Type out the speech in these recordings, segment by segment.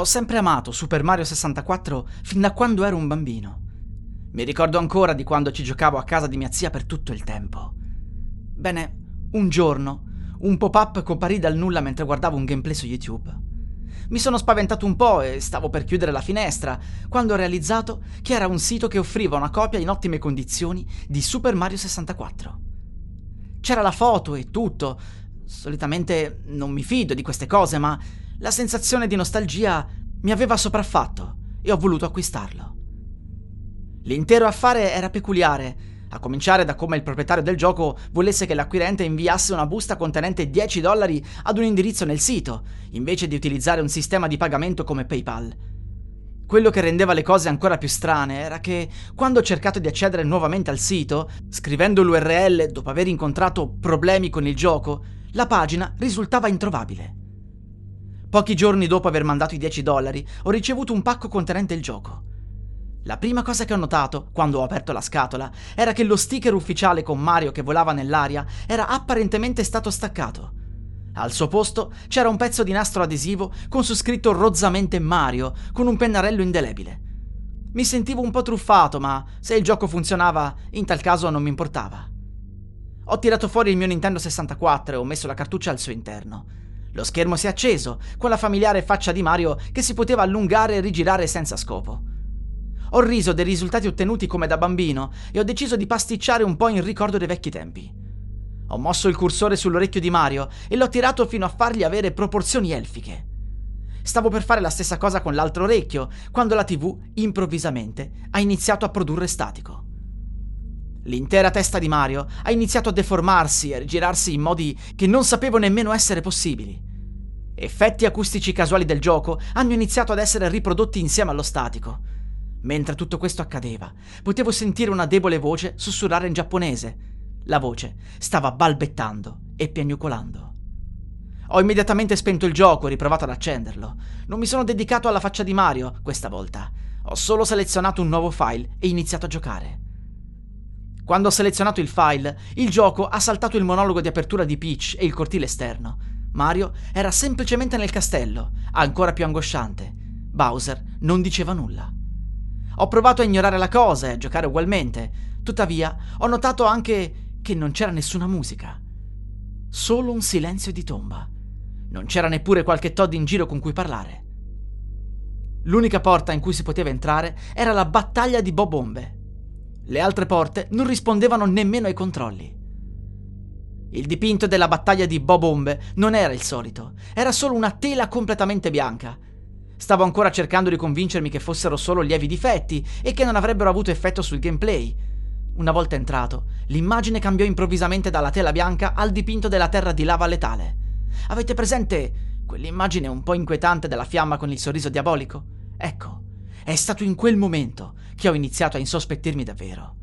Ho sempre amato Super Mario 64 fin da quando ero un bambino. Mi ricordo ancora di quando ci giocavo a casa di mia zia per tutto il tempo. Bene, un giorno un pop-up comparì dal nulla mentre guardavo un gameplay su YouTube. Mi sono spaventato un po' e stavo per chiudere la finestra quando ho realizzato che era un sito che offriva una copia in ottime condizioni di Super Mario 64. C'era la foto e tutto. Solitamente non mi fido di queste cose, ma la sensazione di nostalgia mi aveva sopraffatto e ho voluto acquistarlo. L'intero affare era peculiare, a cominciare da come il proprietario del gioco volesse che l'acquirente inviasse una busta contenente 10 dollari ad un indirizzo nel sito, invece di utilizzare un sistema di pagamento come PayPal. Quello che rendeva le cose ancora più strane era che, quando ho cercato di accedere nuovamente al sito, scrivendo l'URL dopo aver incontrato problemi con il gioco, la pagina risultava introvabile. Pochi giorni dopo aver mandato i 10 dollari, ho ricevuto un pacco contenente il gioco. La prima cosa che ho notato, quando ho aperto la scatola, era che lo sticker ufficiale con Mario che volava nell'aria era apparentemente stato staccato. Al suo posto c'era un pezzo di nastro adesivo con su scritto rozzamente Mario, con un pennarello indelebile. Mi sentivo un po' truffato, ma se il gioco funzionava, in tal caso non mi importava. Ho tirato fuori il mio Nintendo 64 e ho messo la cartuccia al suo interno. Lo schermo si è acceso, con la familiare faccia di Mario che si poteva allungare e rigirare senza scopo. Ho riso dei risultati ottenuti come da bambino e ho deciso di pasticciare un po' in ricordo dei vecchi tempi. Ho mosso il cursore sull'orecchio di Mario e l'ho tirato fino a fargli avere proporzioni elfiche. Stavo per fare la stessa cosa con l'altro orecchio, quando la TV, improvvisamente, ha iniziato a produrre statico. L'intera testa di Mario ha iniziato a deformarsi e a rigirarsi in modi che non sapevo nemmeno essere possibili. Effetti acustici casuali del gioco hanno iniziato ad essere riprodotti insieme allo statico. Mentre tutto questo accadeva, potevo sentire una debole voce sussurrare in giapponese. La voce stava balbettando e piagnucolando. Ho immediatamente spento il gioco e riprovato ad accenderlo. Non mi sono dedicato alla faccia di Mario questa volta. Ho solo selezionato un nuovo file e iniziato a giocare. Quando ho selezionato il file, il gioco ha saltato il monologo di apertura di Peach e il cortile esterno. Mario era semplicemente nel castello, ancora più angosciante. Bowser non diceva nulla. Ho provato a ignorare la cosa e a giocare ugualmente, tuttavia ho notato anche che non c'era nessuna musica. Solo un silenzio di tomba. Non c'era neppure qualche Todd in giro con cui parlare. L'unica porta in cui si poteva entrare era la battaglia di Bobombe. Le altre porte non rispondevano nemmeno ai controlli. Il dipinto della battaglia di Bobombe non era il solito, era solo una tela completamente bianca. Stavo ancora cercando di convincermi che fossero solo lievi difetti e che non avrebbero avuto effetto sul gameplay. Una volta entrato, l'immagine cambiò improvvisamente dalla tela bianca al dipinto della terra di lava letale. Avete presente quell'immagine un po' inquietante della fiamma con il sorriso diabolico? Ecco, è stato in quel momento che ho iniziato a insospettirmi davvero.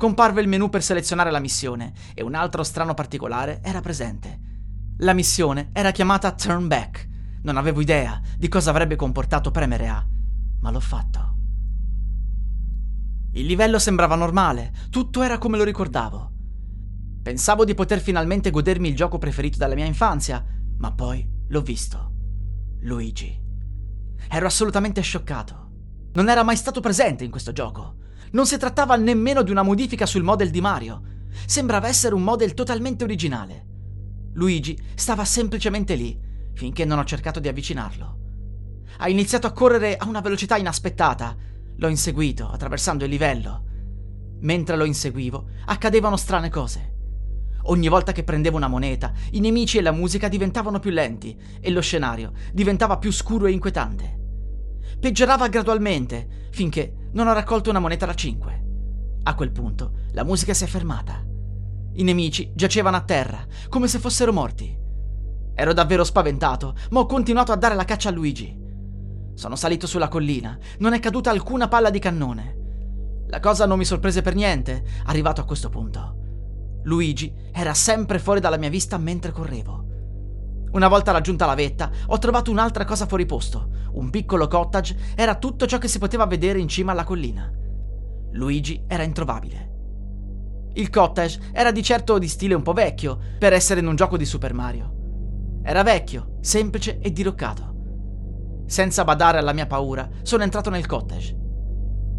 Comparve il menu per selezionare la missione e un altro strano particolare era presente. La missione era chiamata Turn Back. Non avevo idea di cosa avrebbe comportato premere A, ma l'ho fatto. Il livello sembrava normale, tutto era come lo ricordavo. Pensavo di poter finalmente godermi il gioco preferito dalla mia infanzia, ma poi l'ho visto. Luigi. Ero assolutamente scioccato. Non era mai stato presente in questo gioco. Non si trattava nemmeno di una modifica sul model di Mario. Sembrava essere un model totalmente originale. Luigi stava semplicemente lì, finché non ho cercato di avvicinarlo. Ha iniziato a correre a una velocità inaspettata. L'ho inseguito, attraversando il livello. Mentre lo inseguivo, accadevano strane cose. Ogni volta che prendevo una moneta, i nemici e la musica diventavano più lenti e lo scenario diventava più scuro e inquietante. Peggiorava gradualmente, finché non ho raccolto una moneta da 5. A quel punto la musica si è fermata. I nemici giacevano a terra, come se fossero morti. Ero davvero spaventato, ma ho continuato a dare la caccia a Luigi. Sono salito sulla collina, non è caduta alcuna palla di cannone. La cosa non mi sorprese per niente, arrivato a questo punto. Luigi era sempre fuori dalla mia vista mentre correvo. Una volta raggiunta la vetta, ho trovato un'altra cosa fuori posto. Un piccolo cottage era tutto ciò che si poteva vedere in cima alla collina. Luigi era introvabile. Il cottage era di certo di stile un po' vecchio, per essere in un gioco di Super Mario. Era vecchio, semplice e diroccato. Senza badare alla mia paura, sono entrato nel cottage.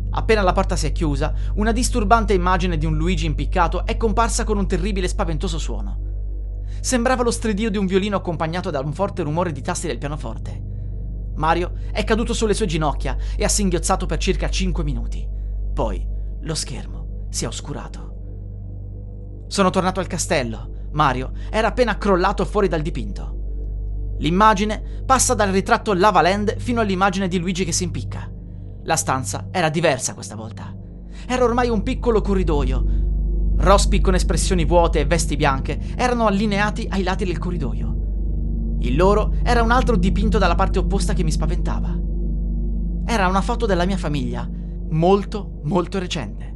Appena la porta si è chiusa, una disturbante immagine di un Luigi impiccato è comparsa con un terribile e spaventoso suono. Sembrava lo stridio di un violino accompagnato da un forte rumore di tasti del pianoforte. Mario è caduto sulle sue ginocchia e ha singhiozzato per circa 5 minuti. Poi lo schermo si è oscurato. Sono tornato al castello. Mario era appena crollato fuori dal dipinto. L'immagine passa dal ritratto Lava Land fino all'immagine di Luigi che si impicca. La stanza era diversa questa volta. Era ormai un piccolo corridoio. Rospi con espressioni vuote e vesti bianche erano allineati ai lati del corridoio. Il loro era un altro dipinto dalla parte opposta che mi spaventava. Era una foto della mia famiglia, molto, molto recente.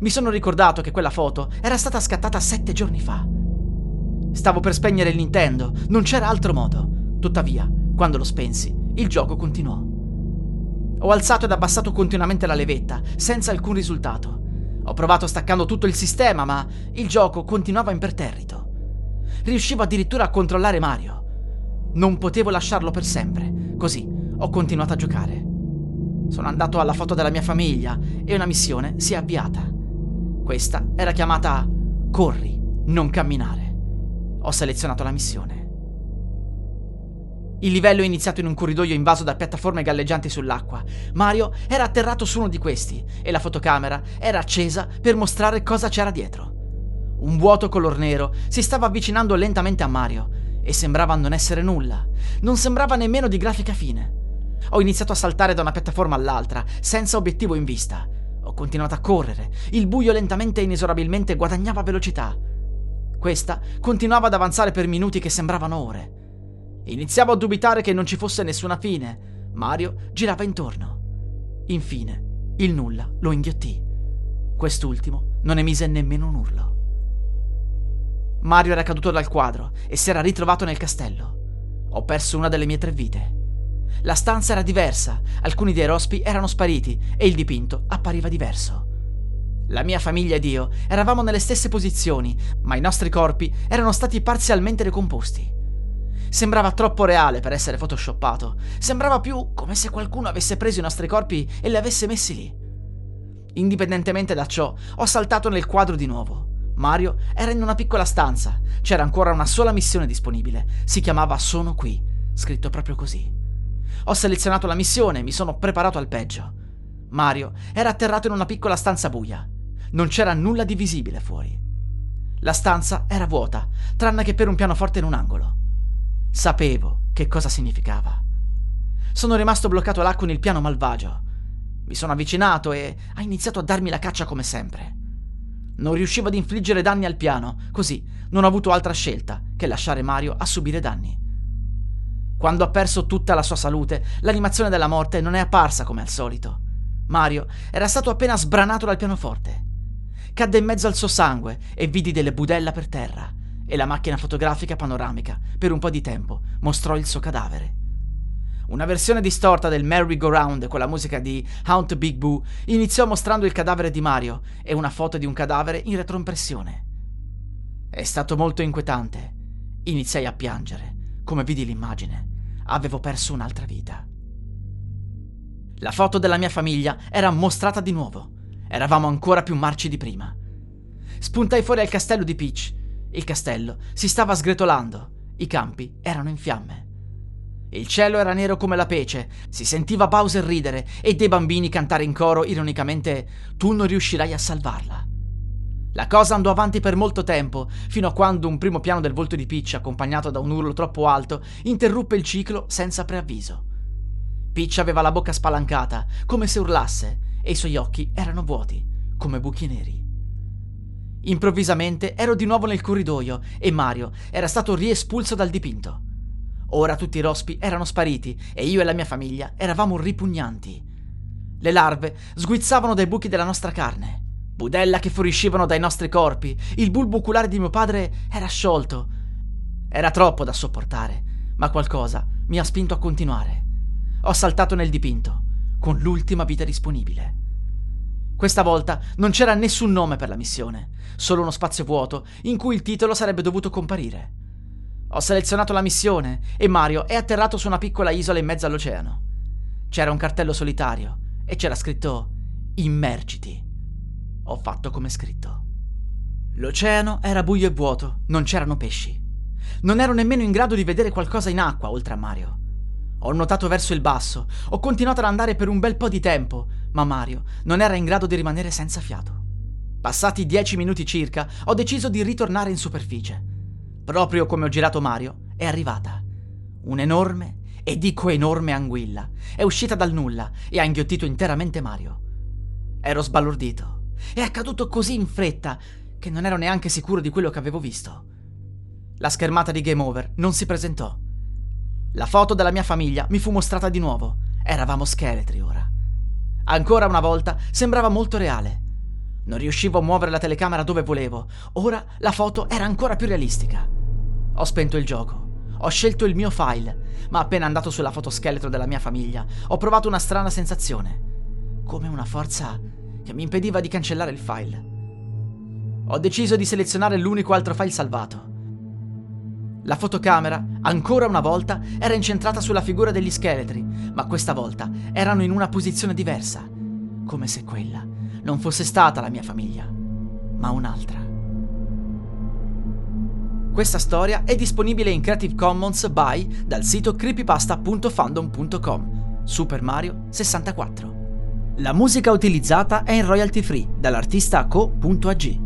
Mi sono ricordato che quella foto era stata scattata sette giorni fa. Stavo per spegnere il Nintendo, non c'era altro modo. Tuttavia, quando lo spensi, il gioco continuò. Ho alzato ed abbassato continuamente la levetta, senza alcun risultato. Ho provato staccando tutto il sistema, ma il gioco continuava imperterrito. Riuscivo addirittura a controllare Mario. Non potevo lasciarlo per sempre, così ho continuato a giocare. Sono andato alla foto della mia famiglia e una missione si è avviata. Questa era chiamata Corri, non camminare. Ho selezionato la missione. Il livello è iniziato in un corridoio invaso da piattaforme galleggianti sull'acqua. Mario era atterrato su uno di questi e la fotocamera era accesa per mostrare cosa c'era dietro. Un vuoto color nero si stava avvicinando lentamente a Mario e sembrava non essere nulla. Non sembrava nemmeno di grafica fine. Ho iniziato a saltare da una piattaforma all'altra, senza obiettivo in vista. Ho continuato a correre. Il buio lentamente e inesorabilmente guadagnava velocità. Questa continuava ad avanzare per minuti che sembravano ore. Iniziavo a dubitare che non ci fosse nessuna fine. Mario girava intorno. Infine, il nulla lo inghiottì. Quest'ultimo non emise nemmeno un urlo. Mario era caduto dal quadro e si era ritrovato nel castello. Ho perso una delle mie tre vite. La stanza era diversa, alcuni dei rospi erano spariti e il dipinto appariva diverso. La mia famiglia ed io eravamo nelle stesse posizioni, ma i nostri corpi erano stati parzialmente decomposti. Sembrava troppo reale per essere photoshoppato. Sembrava più come se qualcuno avesse preso i nostri corpi e li avesse messi lì. Indipendentemente da ciò, ho saltato nel quadro di nuovo. Mario era in una piccola stanza. C'era ancora una sola missione disponibile. Si chiamava Sono qui, scritto proprio così. Ho selezionato la missione e mi sono preparato al peggio. Mario era atterrato in una piccola stanza buia. Non c'era nulla di visibile fuori. La stanza era vuota, tranne che per un pianoforte in un angolo. Sapevo che cosa significava. Sono rimasto bloccato là con il piano malvagio. Mi sono avvicinato e ha iniziato a darmi la caccia come sempre. Non riuscivo ad infliggere danni al piano, così non ho avuto altra scelta che lasciare Mario a subire danni. Quando ha perso tutta la sua salute, l'animazione della morte non è apparsa come al solito. Mario era stato appena sbranato dal pianoforte. Cadde in mezzo al suo sangue e vidi delle budella per terra e la macchina fotografica panoramica, per un po' di tempo, mostrò il suo cadavere. Una versione distorta del merry-go-round con la musica di Hunt Big Boo iniziò mostrando il cadavere di Mario e una foto di un cadavere in retroimpressione. È stato molto inquietante. Iniziai a piangere come vidi l'immagine, avevo perso un'altra vita. La foto della mia famiglia era mostrata di nuovo. Eravamo ancora più marci di prima. Spuntai fuori al castello di Peach. Il castello si stava sgretolando. I campi erano in fiamme. Il cielo era nero come la pece, si sentiva Bowser ridere e dei bambini cantare in coro ironicamente Tu non riuscirai a salvarla. La cosa andò avanti per molto tempo, fino a quando un primo piano del volto di Peach, accompagnato da un urlo troppo alto, interruppe il ciclo senza preavviso. Peach aveva la bocca spalancata, come se urlasse, e i suoi occhi erano vuoti, come buchi neri. Improvvisamente ero di nuovo nel corridoio e Mario era stato riespulso dal dipinto. Ora tutti i rospi erano spariti e io e la mia famiglia eravamo ripugnanti. Le larve sguizzavano dai buchi della nostra carne, budella che fuoriuscivano dai nostri corpi, il bulbo oculare di mio padre era sciolto. Era troppo da sopportare, ma qualcosa mi ha spinto a continuare. Ho saltato nel dipinto, con l'ultima vita disponibile. Questa volta non c'era nessun nome per la missione, solo uno spazio vuoto in cui il titolo sarebbe dovuto comparire. Ho selezionato la missione e Mario è atterrato su una piccola isola in mezzo all'oceano. C'era un cartello solitario e c'era scritto Immergiti. Ho fatto come scritto. L'oceano era buio e vuoto, non c'erano pesci. Non ero nemmeno in grado di vedere qualcosa in acqua oltre a Mario. Ho nuotato verso il basso, ho continuato ad andare per un bel po' di tempo, ma Mario non era in grado di rimanere senza fiato. Passati dieci minuti circa, ho deciso di ritornare in superficie. Proprio come ho girato Mario, è arrivata. Un'enorme, e dico enorme anguilla, è uscita dal nulla e ha inghiottito interamente Mario. Ero sbalordito. È accaduto così in fretta che non ero neanche sicuro di quello che avevo visto. La schermata di Game Over non si presentò. La foto della mia famiglia mi fu mostrata di nuovo. Eravamo scheletri ora. Ancora una volta sembrava molto reale. Non riuscivo a muovere la telecamera dove volevo. Ora la foto era ancora più realistica. Ho spento il gioco. Ho scelto il mio file, ma appena andato sulla fotoscheletro della mia famiglia, ho provato una strana sensazione. Come una forza che mi impediva di cancellare il file. Ho deciso di selezionare l'unico altro file salvato. La fotocamera, ancora una volta, era incentrata sulla figura degli scheletri, ma questa volta erano in una posizione diversa, come se quella non fosse stata la mia famiglia, ma un'altra. Questa storia è disponibile in Creative Commons by dal sito creepypasta.fandom.com. Super Mario 64. La musica utilizzata è in royalty free dall'artista co.ag.